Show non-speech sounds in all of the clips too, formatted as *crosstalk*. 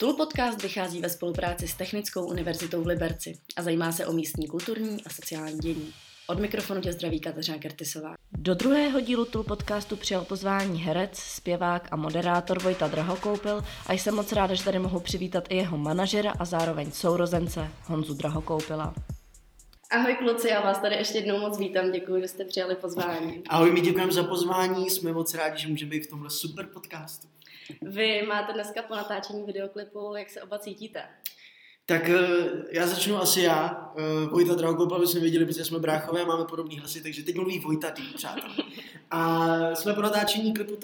Tool podcast vychází ve spolupráci s Technickou univerzitou v Liberci a zajímá se o místní kulturní a sociální dění. Od mikrofonu tě zdraví Kateřina Kertisová. Do druhého dílu Tool podcastu přijal pozvání herec, zpěvák a moderátor Vojta Drahokoupil a jsem moc ráda, že tady mohu přivítat i jeho manažera a zároveň sourozence Honzu Drahokoupila. Ahoj kluci, já vás tady ještě jednou moc vítám, děkuji, že jste přijali pozvání. Ahoj, my děkujeme za pozvání, jsme moc rádi, že můžeme být v tomhle super podcastu. Vy máte dneska po natáčení videoklipu, jak se oba cítíte? Tak eh, já začnu asi já. Eh, Vojta Drahokopa, jsme viděli, protože jsme bráchové máme podobný hlasy, takže teď mluví Vojta, tým přátel. A jsme po natáčení klipu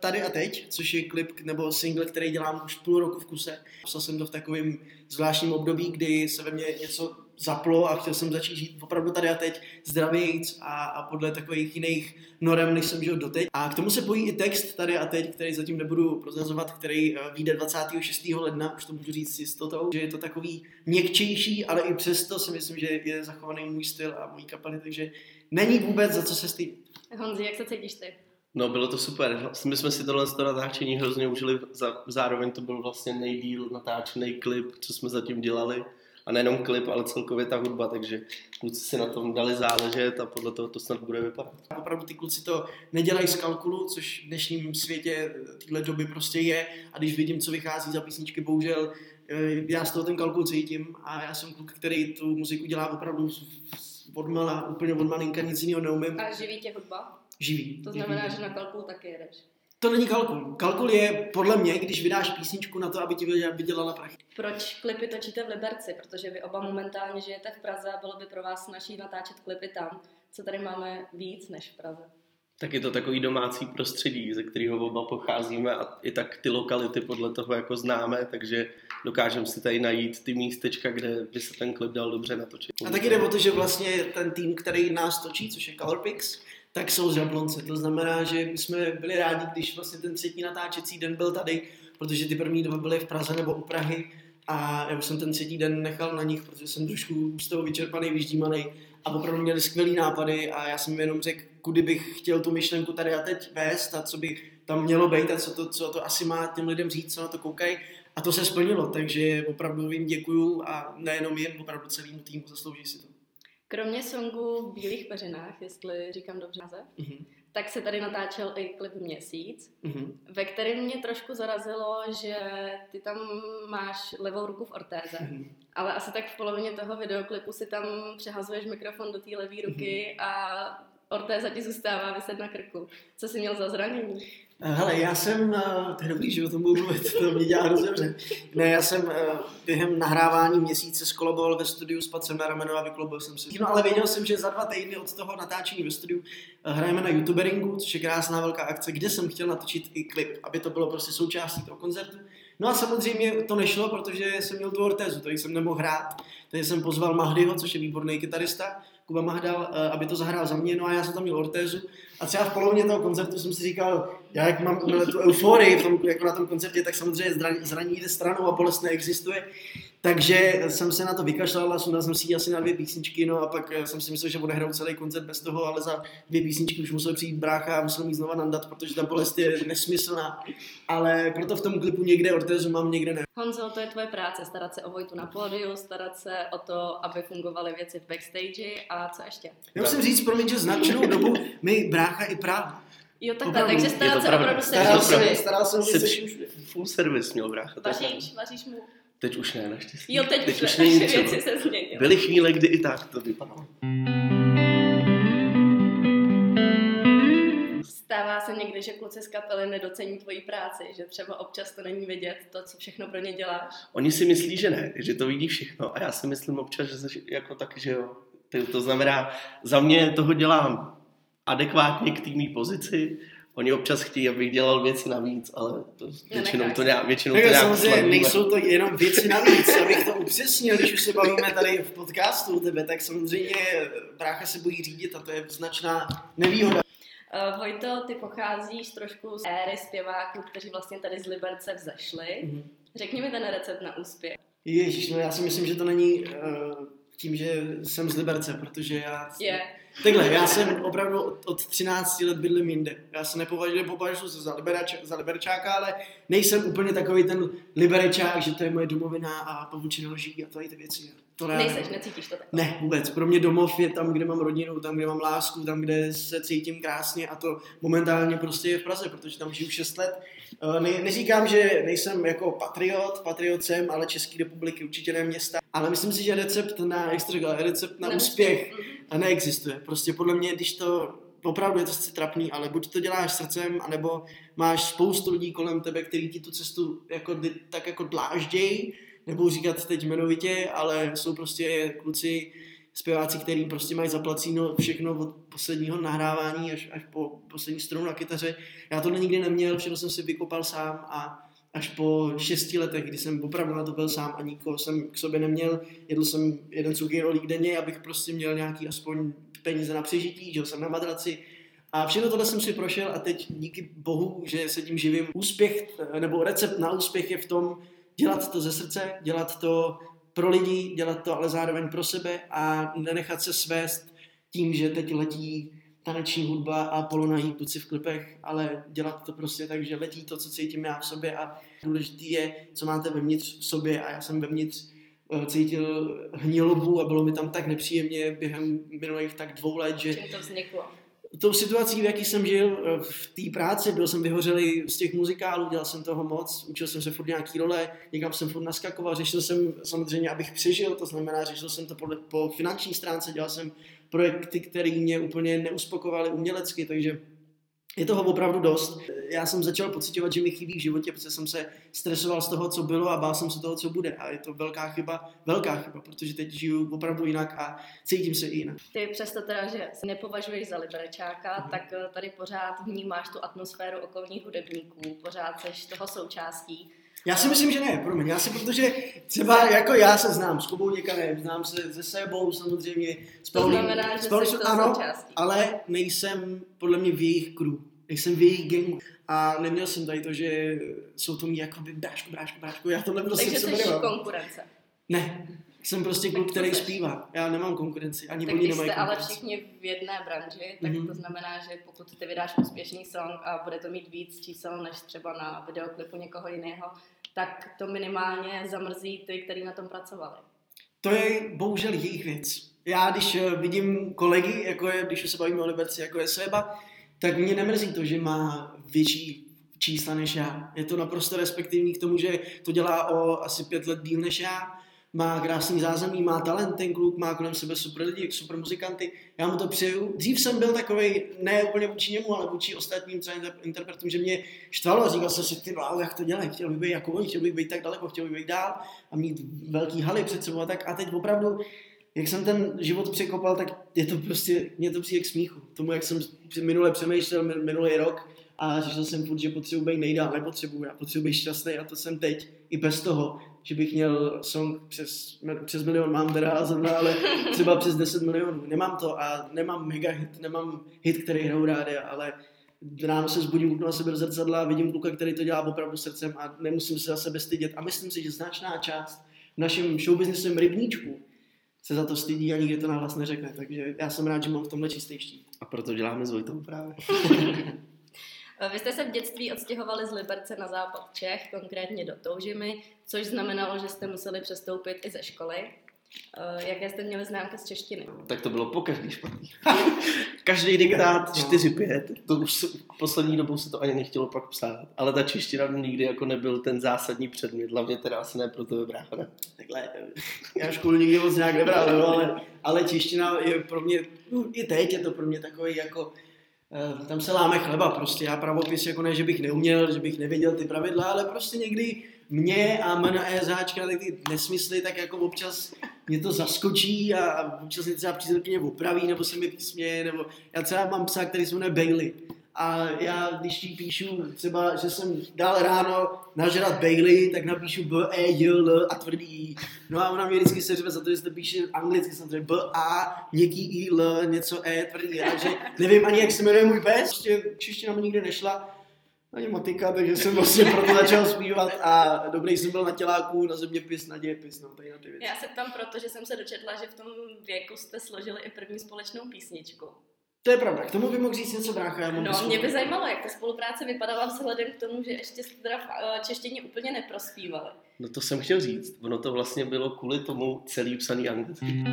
Tady a teď, což je klip nebo single, který dělám už půl roku v kuse. Psal jsem to v takovém zvláštním období, kdy se ve mně něco zaplo a chtěl jsem začít žít opravdu tady a teď zdravějíc a, a podle takových jiných norem, než jsem žil doteď. A k tomu se pojí i text tady a teď, který zatím nebudu prozrazovat, který eh, vyjde 26. ledna, už to můžu říct s jistotou, že je to takový měkčejší, ale i přesto si myslím, že je zachovaný můj styl a můj kapely, takže není vůbec za co se stýd. Honzi, jak se cítíš ty? No, bylo to super. My jsme si tohle natáčení hrozně užili. Zároveň to byl vlastně nejdíl natáčený klip, co jsme zatím dělali a nejenom klip, ale celkově ta hudba, takže kluci si na tom dali záležet a podle toho to snad bude vypadat. Opravdu ty kluci to nedělají z kalkulu, což v dnešním světě téhle doby prostě je a když vidím, co vychází za písničky, bohužel eh, já z toho ten kalkul cítím a já jsem kluk, který tu muziku dělá opravdu od mala, úplně od malinka, nic jiného neumím. A živí tě hudba? Živí. To znamená, živí. že na kalkul taky jedeš. To není kalkul. Kalkul je podle mě, když vydáš písničku na to, aby ti vydělala prachy. Proč klipy točíte v Liberci? Protože vy oba momentálně žijete v Praze a bylo by pro vás snažší natáčet klipy tam. Co tady máme víc než v Praze? Tak je to takový domácí prostředí, ze kterého oba pocházíme a i tak ty lokality podle toho jako známe, takže dokážeme si tady najít ty místečka, kde by se ten klip dal dobře natočit. A taky jde o to, že vlastně ten tým, který nás točí, což je Colorpix, tak jsou z Jablonce. To znamená, že my jsme byli rádi, když vlastně ten třetí natáčecí den byl tady, protože ty první dva byly v Praze nebo u Prahy a já jsem ten třetí den nechal na nich, protože jsem trošku z toho vyčerpaný, vyždímaný a opravdu měli skvělý nápady a já jsem jenom řekl, kudy bych chtěl tu myšlenku tady a teď vést a co by tam mělo být a co to, co to asi má těm lidem říct, co na to koukají. A to se splnilo, takže opravdu jim děkuju a nejenom jim, opravdu celému týmu zaslouží si to. Kromě songu v Bílých peřinách, jestli říkám dobře název, mm-hmm. tak se tady natáčel i klip Měsíc, mm-hmm. ve kterém mě trošku zarazilo, že ty tam máš levou ruku v ortéze, mm-hmm. ale asi tak v polovině toho videoklipu si tam přehazuješ mikrofon do té levé ruky mm-hmm. a ortéza ti zůstává vyset na krku. Co jsi měl za zranění? Hele, já jsem, eh, to je dobrý, že o tom budu mluvit, to mě dělá dobře. Ne, já jsem eh, během nahrávání měsíce skoloboval ve studiu s Pacem na rameno a vyklobil jsem si. No ale věděl jsem, že za dva týdny od toho natáčení ve studiu eh, hrajeme na youtuberingu, což je krásná velká akce, kde jsem chtěl natočit i klip, aby to bylo prostě součástí toho koncertu. No a samozřejmě to nešlo, protože jsem měl tu ortézu, takže jsem nemohl hrát. Takže jsem pozval Mahdyho, což je výborný kytarista, Kuba Mahdal, aby to zahrál za mě, no a já jsem tam měl ortézu. A třeba v polovině toho koncertu jsem si říkal, já jak mám tu euforii v tom, jako na tom koncertě, tak samozřejmě zraní jde stranou a bolest neexistuje. Takže jsem se na to vykašlal a sundal jsem si asi na dvě písničky, no a pak eh, jsem si myslel, že odehraju celý koncert bez toho, ale za dvě písničky už musel přijít brácha a musel mít znova nandat, protože ta bolest je nesmyslná. Ale proto v tom klipu někde ortézu mám, někde ne. Honzo, to je tvoje práce, starat se o Vojtu na pódiu, starat se o to, aby fungovaly věci v backstage a co ještě? Já musím říct, promiň, že značnou dobu mi brácha i právě Jo, takhle, takže starat se opravdu se staral jsem, staral jsem se full service měl brácha. Vaříš, vaříš mu. Teď už ne, naštěstí. Jo, teď, teď už ne, věci se změnily. Byly chvíle, kdy i tak to vypadalo. Stává se někdy, že kluci z kapely nedocení tvoji práci, že třeba občas to není vidět, to, co všechno pro ně děláš? Oni si myslí, že ne, že to vidí všechno a já si myslím občas, že jako taky, že jo. To znamená, za mě toho dělám adekvátně k té pozici. Oni občas chtějí, abych dělal věci navíc, ale to většinou to nějak, většinou to nějak samozřejmě nejsou to jenom věci navíc, abych to upřesnil, když už se bavíme tady v podcastu u tebe, tak samozřejmě brácha se bojí řídit a to je značná nevýhoda. Uh, Vojto, ty pocházíš trošku z éry zpěváků, kteří vlastně tady z Liberce vzešli. Mm-hmm. Řekni mi ten recept na úspěch. Ježíš, no já si myslím, že to není uh, tím, že jsem z Liberce, protože já... Je. Yeah Takhle, já jsem opravdu od, od 13 let bydlím jinde. Já se nepovažuji, nepovažuji se za, liberač, za liberečáka, ale nejsem úplně takový ten liberečák, že to je moje domovina a pavučina loží a tady ty věci. To ne, Nejseš, necítíš to tak? Ne, vůbec. Pro mě domov je tam, kde mám rodinu, tam, kde mám lásku, tam, kde se cítím krásně a to momentálně prostě je v Praze, protože tam žiju 6 let. Eh, ne, neříkám, že nejsem jako patriot, patriot jsem, ale České republiky určitě ne města. Ale myslím si, že recept na extra, recept na, na úspěch mhm. neexistuje. Prostě podle mě, když to opravdu je to sice trapný, ale buď to děláš srdcem, anebo máš spoustu lidí kolem tebe, který ti tu cestu jako, tak jako dláždějí, nebudu říkat teď jmenovitě, ale jsou prostě kluci, zpěváci, který prostě mají zaplacíno všechno od posledního nahrávání až, až po poslední strunu na kytaře. Já to nikdy neměl, všechno jsem si vykopal sám a až po šesti letech, kdy jsem opravdu na to byl sám a nikoho jsem k sobě neměl, jedl jsem jeden cuký rolík denně, abych prostě měl nějaký aspoň peníze na přežití, žil jsem na madraci, a všechno tohle jsem si prošel a teď díky bohu, že se tím živím. Úspěch, nebo recept na úspěch je v tom, dělat to ze srdce, dělat to pro lidi, dělat to ale zároveň pro sebe a nenechat se svést tím, že teď letí taneční hudba a polonahý kluci v klipech, ale dělat to prostě tak, že letí to, co cítím já v sobě a důležitý je, co máte vevnitř v sobě a já jsem vevnitř eh, cítil hnilobu a bylo mi tam tak nepříjemně během minulých tak dvou let, že... Čím to vzniklo? tou situací, v jaký jsem žil eh, v té práci, byl jsem vyhořelý z těch muzikálů, dělal jsem toho moc, učil jsem se furt nějaký role, někam jsem furt naskakoval, řešil jsem samozřejmě, abych přežil, to znamená, řešil jsem to podle, po finanční stránce, dělal jsem projekty, které mě úplně neuspokovaly umělecky, takže je toho opravdu dost. Já jsem začal pocitovat, že mi chybí v životě, protože jsem se stresoval z toho, co bylo a bál jsem se toho, co bude. A je to velká chyba, velká chyba, protože teď žiju opravdu jinak a cítím se i jinak. Ty přesto teda, že se nepovažuješ za liberečáka, mm. tak eh, tady pořád vnímáš tu atmosféru okolních hudebníků, pořád seš toho součástí. Já si myslím, že ne, promiň, já si, protože třeba jako já se znám s Kubou Děkanem, znám se se sebou samozřejmě, s Paulí, že Paulí, ano, součástí. ale nejsem podle mě v jejich crew, nejsem v jejich gangu a neměl jsem tady to, že jsou to mý jakoby bráško, bráško, bráško, já to prostě Takže jsi konkurence. Ne, jsem prostě kluk, který zpívá. Já nemám konkurenci, ani tak oni nemají jste ale všichni v jedné branži, tak mm-hmm. to znamená, že pokud ty vydáš úspěšný song a bude to mít víc čísel než třeba na videoklipu někoho jiného, tak to minimálně zamrzí ty, kteří na tom pracovali. To je bohužel jejich věc. Já, když eh, vidím kolegy, jako je, když se bavíme o Liberci, jako je Seba, tak mě nemrzí to, že má větší čísla než já. Je to naprosto respektivní k tomu, že to dělá o asi pět let díl než já má krásný zázemí, má talent ten kluk, má kolem sebe super lidi, super muzikanty. Já mu to přeju. Dřív jsem byl takový, ne úplně vůči němu, ale vůči ostatním interpretům, že mě štvalo a říkal jsem si, ty wow, jak to dělají, chtěl bych být jako oni, chtěl bych být tak daleko, chtěl bych být dál a mít velký haly před sebou a tak. A teď opravdu, jak jsem ten život překopal, tak je to prostě, mě to přijde k smíchu. Tomu, jak jsem minule přemýšlel minulý rok, a řešil jsem furt, že potřebuji být nejdál, nepotřebuji, já potřebuji být šťastný a to jsem teď, i bez toho, že bych měl song přes, přes milion, mám teda zrovna, ale *laughs* třeba přes 10 milionů, nemám to a nemám mega hit, nemám hit, který hrajou rádi, ale ráno se zbudím, na sebe do zrcadla, vidím kluka, který to dělá opravdu srdcem a nemusím se za sebe stydět a myslím si, že značná část v našem showbiznesem rybníčku se za to stydí a nikdy to nahlas neřekne, takže já jsem rád, že mám v tomhle čistý štít. A proto děláme s Vojtou právě. *laughs* Vy jste se v dětství odstěhovali z Liberce na západ Čech, konkrétně do Toužimy, což znamenalo, že jste museli přestoupit i ze školy. Eh, jaké jste měli známky z češtiny? Tak to bylo po každý špatný. *laughs* každý diktát 4-5, to už se, poslední dobou se to ani nechtělo pak psát, ale ta čeština nikdy jako nebyl ten zásadní předmět, hlavně teda asi ne pro tebe brácha, ne? Takhle, já školu nikdy moc nějak nebral, no, ale, ale čeština je pro mě, no, i teď je to pro mě takový jako Eh, tam se láme chleba prostě. Já pravopis jako ne, že bych neuměl, že bych nevěděl ty pravidla, ale prostě někdy mě a MNE záčka ty nesmysly, tak jako občas mě to zaskočí a občas mě třeba přítelkyně opraví, nebo se mi směje, nebo já třeba mám psa, který se jmenuje Bailey a já, když jí píšu třeba, že jsem dal ráno nažrat Bailey, tak napíšu B, E, J, L a tvrdý No a ona mě vždycky se řve za to, že to píše anglicky, samozřejmě B, A, měkký I, L, něco E, tvrdý Takže nevím ani, jak se jmenuje můj pes. Prostě čeština mi nikdy nešla. ani matika, takže jsem vlastně proto začal zpívat a dobrý jsem byl na těláku, na zeměpis, na dějepis, no tady na ty věci. Já se tam proto, že jsem se dočetla, že v tom věku jste složili i první společnou písničku. To je pravda, k tomu by mohl říct něco brácha. Já no, mě by zajímalo, jak ta spolupráce vypadala vzhledem k tomu, že ještě jste teda v eh, češtině úplně neprospívali. No to jsem chtěl říct, ono to vlastně bylo kvůli tomu celý psaný anglicky.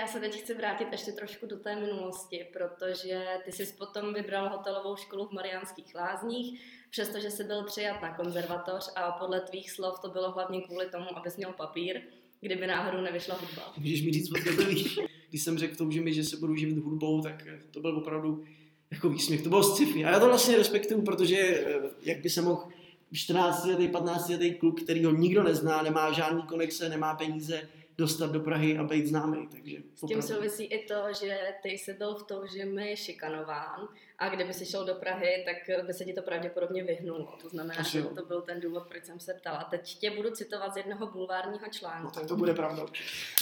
Já se teď chci vrátit ještě trošku do té minulosti, protože ty jsi potom vybral hotelovou školu v Mariánských lázních, přestože jsi byl přijat na konzervatoř a podle tvých slov to bylo hlavně kvůli tomu, abys měl papír kdyby náhodou nevyšla hudba. Můžeš mi říct, to víš? Když jsem řekl tomu, že mi, že se budu živit hudbou, tak to byl opravdu jako výsměch. To bylo sci-fi. A já to vlastně respektuju, protože eh, jak by se mohl 14 letý, 15 letý kluk, který ho nikdo nezná, nemá žádný konexe, nemá peníze, dostat do Prahy a být známý. Takže S tím souvisí i to, že ty jsi byl v tom, že mi šikanován a kdyby si šel do Prahy, tak by se ti to pravděpodobně vyhnulo. To znamená, že to byl ten důvod, proč jsem se ptala. Teď tě budu citovat z jednoho bulvárního článku. No, tak to bude pravda.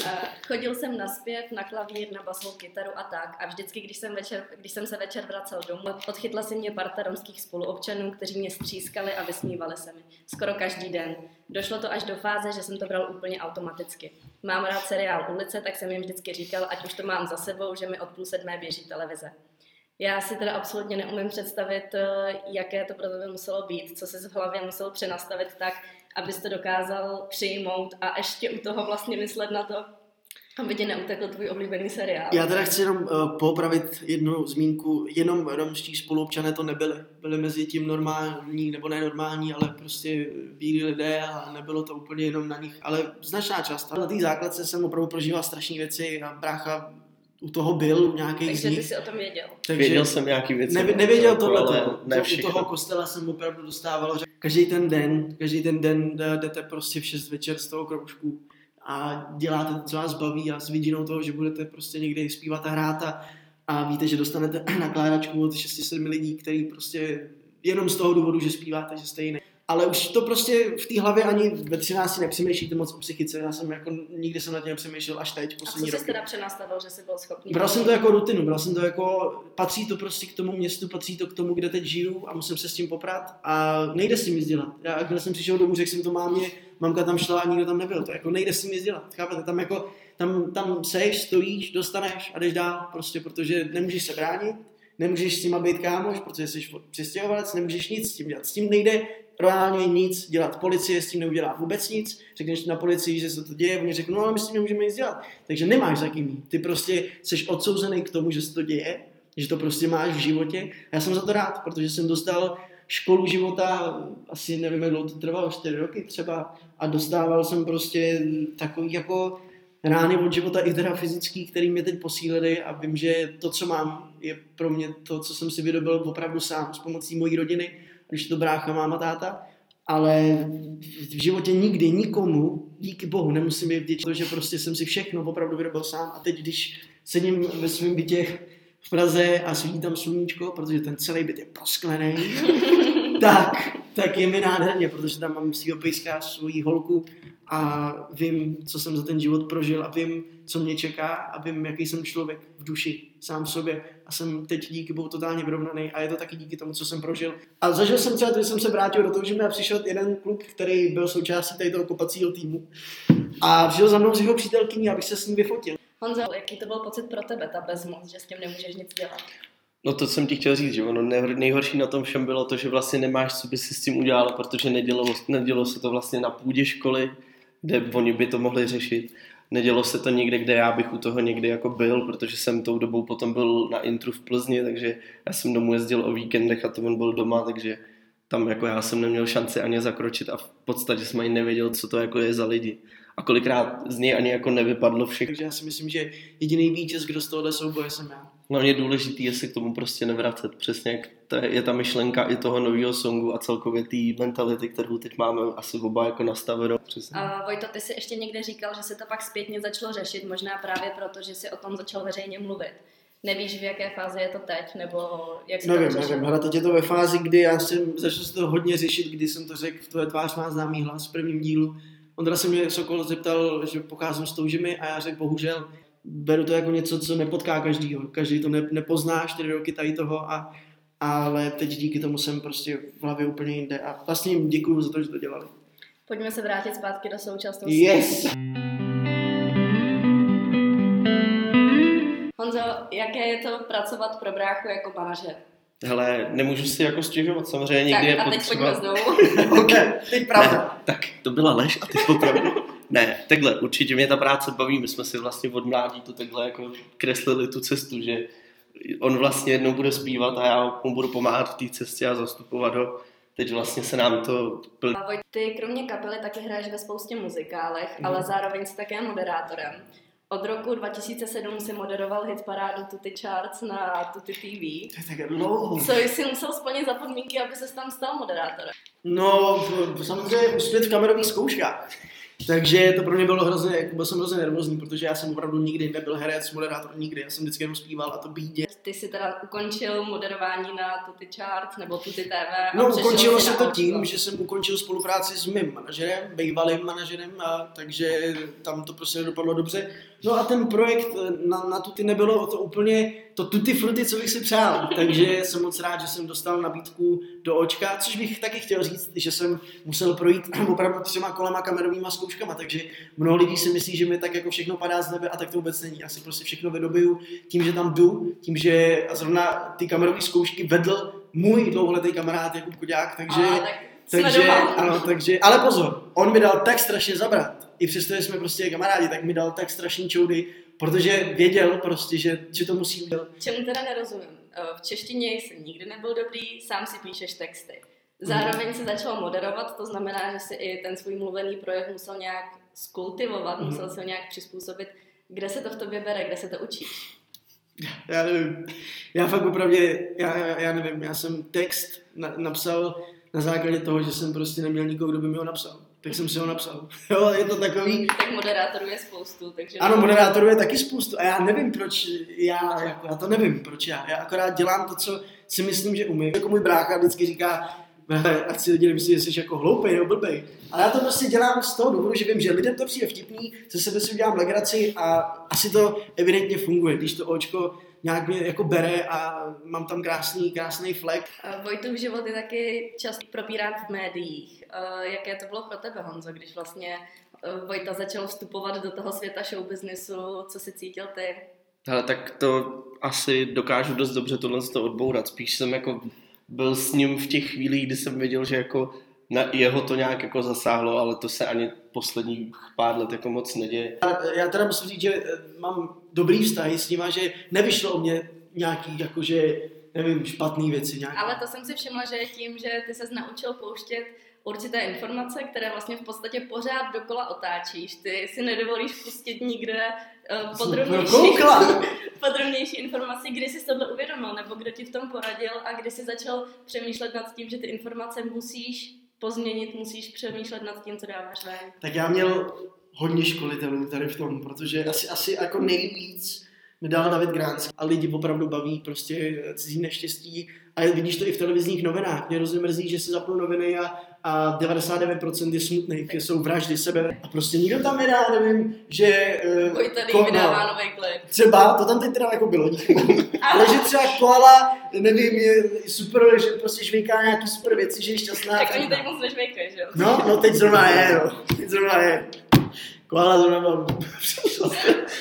Eh, chodil jsem na zpěv, na klavír, na basovou kytaru a tak. A vždycky, když jsem, večer, když jsem se večer vracel domů, odchytla si mě parta romských spoluobčanů, kteří mě střískali a vysmívali se mi. Skoro každý den. Došlo to až do fáze, že jsem to bral úplně automaticky. Mám rád seriál Ulice, tak jsem jim vždycky říkal, ať už to mám za sebou, že mi od půl sedmé běží televize. Já si teda absolutně neumím představit, eh, jaké to pro tebe muselo být, co se v hlavě musel přenastavit tak, abyste dokázal přijmout a ještě u toho vlastně myslet na to, aby tě neutekl tvůj oblíbený seriál. Já teda chci jenom uh, popravit jednu zmínku. Jenom romští spoluobčané to nebyli. Byli mezi tím normální nebo nenormální, ale prostě bílí lidé a nebylo to úplně jenom na nich. Ale značná část. Na té základce jsem opravdu prožíval strašné věci a brácha u toho byl u nějakých Takže ty jsi o tom věděl. Takže věděl jsem nějaký věci. Ne, nevěděl tohle, to, ne u toho kostela jsem opravdu dostával, že každý ten den, každý ten den jdete prostě v 6 večer z toho kroužku a děláte to, co vás baví a s vidinou toho, že budete prostě někde zpívat a hrát a, a víte, že dostanete *clears throat* nakládačku od 6-7 lidí, který prostě jenom z toho důvodu, že zpíváte, že jste jiný ale už to prostě v té hlavě ani ve 13 nepřemýšlíte moc o psychice. Já jsem jako nikdy jsem na tím nepřemýšlel až teď. A co jsi teda přenastavil, že jsi byl schopný? Bral jsem to jako rutinu, bral jsem to jako, patří to prostě k tomu městu, patří to k tomu, kde teď žiju a musím se s tím poprat a nejde s tím nic dělat. Já, když jsem přišel domů, řekl jsem to mámě, mamka tam šla a nikdo tam nebyl. To jako nejde s tím nic dělat. Chápete? Tam jako, tam, tam seš, stojíš, dostaneš a jdeš dál, prostě, protože nemůžeš se bránit, nemůžeš s tím být kámoš, protože jsi přistěhovalec, nemůžeš nic s tím dělat. S tím nejde reálně nic dělat. Policie s tím neudělá vůbec nic. Řekneš na policii, že se to děje, oni řeknou, no ale my s tím nemůžeme nic dělat. Takže nemáš za kým Ty prostě jsi odsouzený k tomu, že se to děje, že to prostě máš v životě. A já jsem za to rád, protože jsem dostal školu života, asi nevím, jak dlouho to trvalo, 4 roky třeba, a dostával jsem prostě takový jako rány od života i teda fyzický, který mě teď posílili a vím, že to, co mám, je pro mě to, co jsem si vydobil opravdu sám s pomocí mojí rodiny když to brácha, máma, táta, ale v životě nikdy nikomu, díky bohu, nemusím být vděčný, že prostě jsem si všechno opravdu vyrobil sám. A teď, když sedím ve svém bytě v Praze a svítí tam sluníčko, protože ten celý byt je prosklený, *laughs* tak, tak je mi nádherně, protože tam mám svýho pejska, svoji holku a vím, co jsem za ten život prožil a vím, co mě čeká a vím, jaký jsem člověk v duši, sám v sobě a jsem teď díky bohu totálně vyrovnaný a je to taky díky tomu, co jsem prožil. A zažil jsem třeba, když jsem se vrátil do toho, že mi přišel jeden kluk, který byl součástí tady toho kopacího týmu a přišel za mnou s jeho přítelkyní, abych se s ním vyfotil. Honzo, jaký to byl pocit pro tebe, ta bezmoc, že s tím nemůžeš nic dělat? No to jsem ti chtěl říct, že ono nejhorší na tom všem bylo to, že vlastně nemáš, co by si s tím udělal, protože nedělo, nedělo se to vlastně na půdě školy, kde oni by to mohli řešit. Nedělo se to někde, kde já bych u toho někdy jako byl, protože jsem tou dobou potom byl na intru v Plzni, takže já jsem domů jezdil o víkendech a to on byl doma, takže tam jako já jsem neměl šanci ani zakročit a v podstatě jsem ani nevěděl, co to jako je za lidi. A kolikrát z něj ani jako nevypadlo všechno. Takže já si myslím, že jediný vítěz, kdo z tohohle souboje jsem já. Hlavně důležitý je se k tomu prostě nevracet. Přesně jak to je ta myšlenka i toho nového songu a celkově té mentality, kterou teď máme asi oba jako nastavenou. Přesně. A Vojto, ty jsi ještě někde říkal, že se to pak zpětně začalo řešit, možná právě proto, že si o tom začal veřejně mluvit. Nevíš, v jaké fázi je to teď, nebo jak se nevím, to nevím, hele, teď je to ve fázi, kdy já jsem začal se to hodně řešit, kdy jsem to řekl, v tvoje tvář má známý hlas v prvním dílu. Ondra se mě Sokol zeptal, že pocházím s toužimi a já řekl, bohužel, beru to jako něco, co nepotká každýho. Každý to ne, nepozná čtyři roky tady toho, a, ale teď díky tomu jsem prostě v hlavě úplně jinde a vlastně jim děkuju za to, že to dělali. Pojďme se vrátit zpátky do současnosti. Yes! Honzo, jaké je to pracovat pro bráchu jako manažer? Hele, nemůžu si jako stěžovat, samozřejmě někdy tak, je a teď potřeba... pojďme znovu. *laughs* *laughs* ok, teď pravda. Ne, tak to byla lež a ty opravdu. ne, takhle, určitě mě ta práce baví, my jsme si vlastně od mládí to takhle jako kreslili tu cestu, že on vlastně jednou bude zpívat a já mu budu pomáhat v té cestě a zastupovat ho. Teď vlastně se nám to ty kromě kapely taky hraješ ve spoustě muzikálech, Mhm. ale zároveň jsi také moderátorem. Od roku 2007 si moderoval hitparádu Tutti Charts na Tutti TV. To je tak dlouho. Co jsi musel splnit za podmínky, aby se tam stal moderátorem? No, samozřejmě uspět v kamerových zkouškách. Takže to pro mě bylo hrozně, jako byl jsem hrozně nervózní, protože já jsem opravdu nikdy nebyl herec, moderátor, nikdy. Já jsem vždycky jenom zpíval a to bídě. Ty jsi teda ukončil moderování na Tutti Charts nebo Tutti TV. No, ukončilo se to tím, že jsem ukončil spolupráci s mým manažerem, bývalým manažerem, a takže tam to prostě nedopadlo dobře. No a ten projekt na, na tuty nebylo to úplně to tuty fruty, co bych si přál. Takže jsem moc rád, že jsem dostal nabídku do očka, což bych taky chtěl říct, že jsem musel projít *clears throat* opravdu třema kolema kamerovými zkouškama, takže mnoho lidí si myslí, že mi tak jako všechno padá z nebe a tak to vůbec není. Já si prostě všechno vydobiju tím, že tam jdu, tím, že zrovna ty kamerové zkoušky vedl můj dlouholetý kamarád Jakub Kuďák, takže... A, tak Takže, ano, takže, ale pozor, on mi dal tak strašně zabrat. I přesto, že jsme prostě kamarádi, tak mi dal tak strašný čoudy, protože věděl prostě, že, že to musí udělat. Čemu teda nerozumím? Eh, V češtině jsi nikdy nebyl dobrý, sám si píšeš texty. Zároveň se začal moderovat, to znamená, že si i ten svůj mluvený projev musel nějak skultivovat, Mhm. musel se ho nějak přizpůsobit. Kde se to v tobě bere, kde se to učíš? Já nevím. Já fakt opravdu, já, já, já nevím, já jsem text na, napsal na základě toho, že jsem prostě neměl nikoho, kdo by mi ho napsal. Tak jsem si ho napsal. *laughs* Jo, je to takový, Tak moderátorů je spoustu, takže... Ano, moderátorů je taky spoustu a já nevím, proč já, jako, já to nevím, proč já. Já akorát dělám to, co si myslím, že umím. Jako můj brácha vždycky říká, "Hele, ať si lidi nemyslí, že jsi jako hloupej nebo blbej. Ale já to prostě dělám z toho důvodu, že vím, že lidem to přijde vtipný, ze sebe si udělám legraci a asi to evidentně funguje, když to očko nějak mě jako bere a mám tam krásný, krásný flek. Eh, Vojtův život je taky často propírán v médiích. Eh, Jaké to bylo pro tebe, Honzo, když vlastně eh, Vojta začal vstupovat do toho světa showbiznisu, co si cítil ty? Hele, tak to asi dokážu dost dobře tohle to odbourat. Spíš jsem jako byl s ním v těch chvílích, kdy jsem věděl, že jako na jeho to nějak jako zasáhlo, ale to se ani posledních pár let jako moc neděje. Já teda musím říct, že eh, mám dobrý vztahy s nima, že nevyšlo o mě nějaký, jakože, nevím, špatný věci. Nějaký. Ale to jsem si všimla, že tím, že ty ses naučil pouštět určité informace, které vlastně v podstatě pořád dokola otáčíš. Ty si nedovolíš pustit nikde uh, podrobnější, *laughs* podrobnější informaci, kdy jsi tohle uvědomil, nebo kdo ti v tom poradil a kdy jsi začal přemýšlet nad tím, že ty informace musíš pozměnit, musíš přemýšlet nad tím, co dáváš ven. Tak já měl hodně školitelů tady v tom, protože asi, asi jako nejvíc mi dal David Gránc a lidi opravdu baví prostě cizí neštěstí a vidíš to i v televizních novinách. Mě hrozně mrzí, že si zapnou noviny a, a 99% je smutných, jsou vraždy sebe a prostě nikdo tam nedá, nevím, že... Uh, Vojta Dý vydává nový klip. Třeba, to tam teď teda jako bylo. *laughs* Ale že třeba koala, nevím, je super, že prostě žvejká nějaký super věci, že je šťastná. Tak oni teď moc nežvejkají, že jo? No, no teď zrovna je, no. Teď zrovna je. Koala zrovna byla.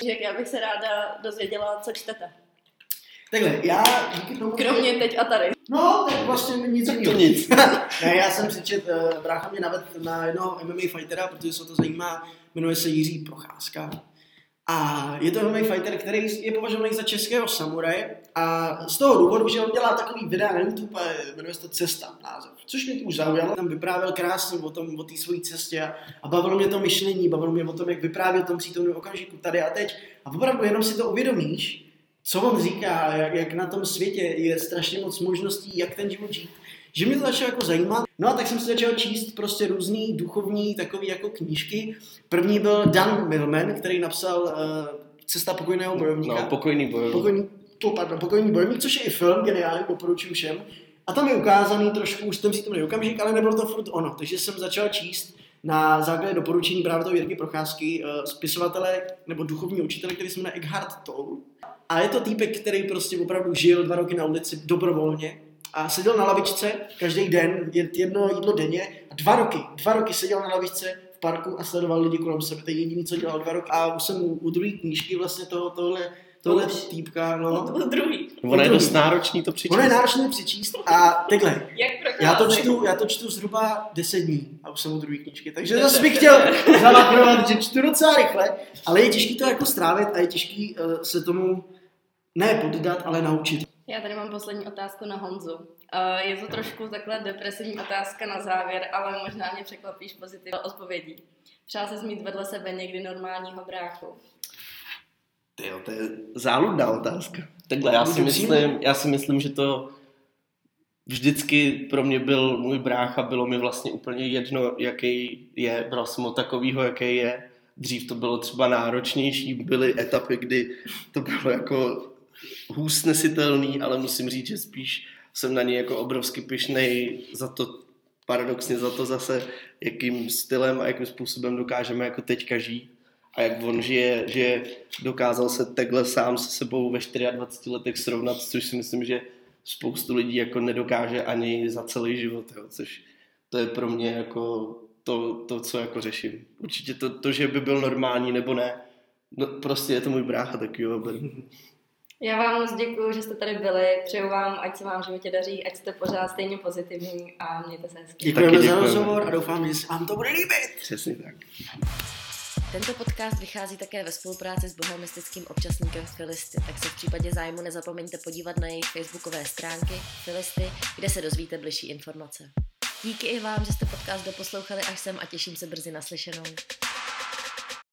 Jak já bych se ráda dozvěděla, co čtete. Takhle, já díky tomu... Kromě teď a tady. No, tak vlastně nic Tak to nic. *laughs* Ne, já jsem přečet, uh, brácha mě navedl na jednoho MMA fightera, protože se to zajímá, jmenuje se Jiří Procházka. A je to MMA fighter, který je považovaný za českého samuraje a z toho důvodu, že on dělá takový videa na YouTube, jmenuje se to Cesta název, což mě už zaujalo. Tam vyprávěl krásně o tom, o té své cestě a, a bavilo mě to myšlení, bavilo mě o tom, jak vyprávěl tom přítomném okamžiku tady a teď. A opravdu jenom si to uvědomíš, co on říká, jak, jak na tom světě je strašně moc možností, jak ten život žít. Že mě to začalo jako zajímat. No a tak jsem si začal číst prostě různý duchovní takový jako knížky. První byl Dan Millman, který napsal uh, Cesta pokojného bojovníka. No, pokojný bojovník. Pokojný, to, pardon, pokojný bojovník, což je i film, geniální, doporučuji všem. A tam je ukázaný trošku už ten přítomný okamžik, ale nebylo to furt ono. Takže jsem začal číst na základě doporučení právě toho Jirky Procházky, uh, spisovatele nebo duchovní učitele, který se jmenuje Eckhart Tolle. A je to týpek, který prostě opravdu žil dva roky na ulici dobrovolně a seděl na lavičce každý den, jedno jídlo denně a dva roky, dva roky seděl na lavičce v parku a sledoval lidi kolem sebe. To je jediný, co dělal dva roky. A už jsem u, u druhé knížky vlastně toho, tohle, tohle týpka, no. U druhý. Ono je dost náročný to přečíst. Ono je náročné přečíst a takhle. Jak Já to, čtu, já to čtu zhruba 10 dní a už jsem u druhé knížky, takže zase bych chtěl *laughs* zalakrovat, že čtu docela rychle, ale je těžký to jako strávit a je těžký uh, se tomu ne poddat, ale naučit. Já tady mám poslední otázku na Honzu. Uh, je to trošku takhle depresivní otázka na závěr, ale možná mě překvapíš pozitivní odpovědí. Přál se mít vedle sebe někdy normálního bráchu? Tyjo, to je záludná otázka. Takhle, já si, myslím, já si myslím, že to vždycky pro mě byl můj brácha, bylo mi vlastně úplně jedno, jaký je. Bral jsem ho takovýho, jaký je. Dřív to bylo třeba náročnější, byly etapy, kdy to bylo jako hůř snesitelný, ale musím říct, že spíš jsem na něj jako obrovsky pyšnej za to, paradoxně za to zase, jakým stylem a jakým způsobem dokážeme jako teďka žít a jak on žije, že dokázal se takhle sám se sebou ve 24 letech srovnat, což si myslím, že spoustu lidí jako nedokáže ani za celý život, jo, což to je pro mě jako to, to co jako řeším. Určitě to, to, že by byl normální nebo ne, no, prostě je to můj brácha, tak jo. Já vám moc děkuji, že jste tady byli. Přeju vám, ať se vám v životě daří, ať jste pořád stejně pozitivní a mějte se hezky. Děkujeme za rozhovor a doufám, že se vám to bude líbit. Přesně tak. Tento podcast vychází také ve spolupráci s bohemistickým občasníkem Filisty, tak se v případě zájmu nezapomeňte podívat na jejich facebookové stránky Filisty, kde se dozvíte bližší informace. Díky i vám, že jste podcast doposlouchali až sem a těším se brzy naslyšenou.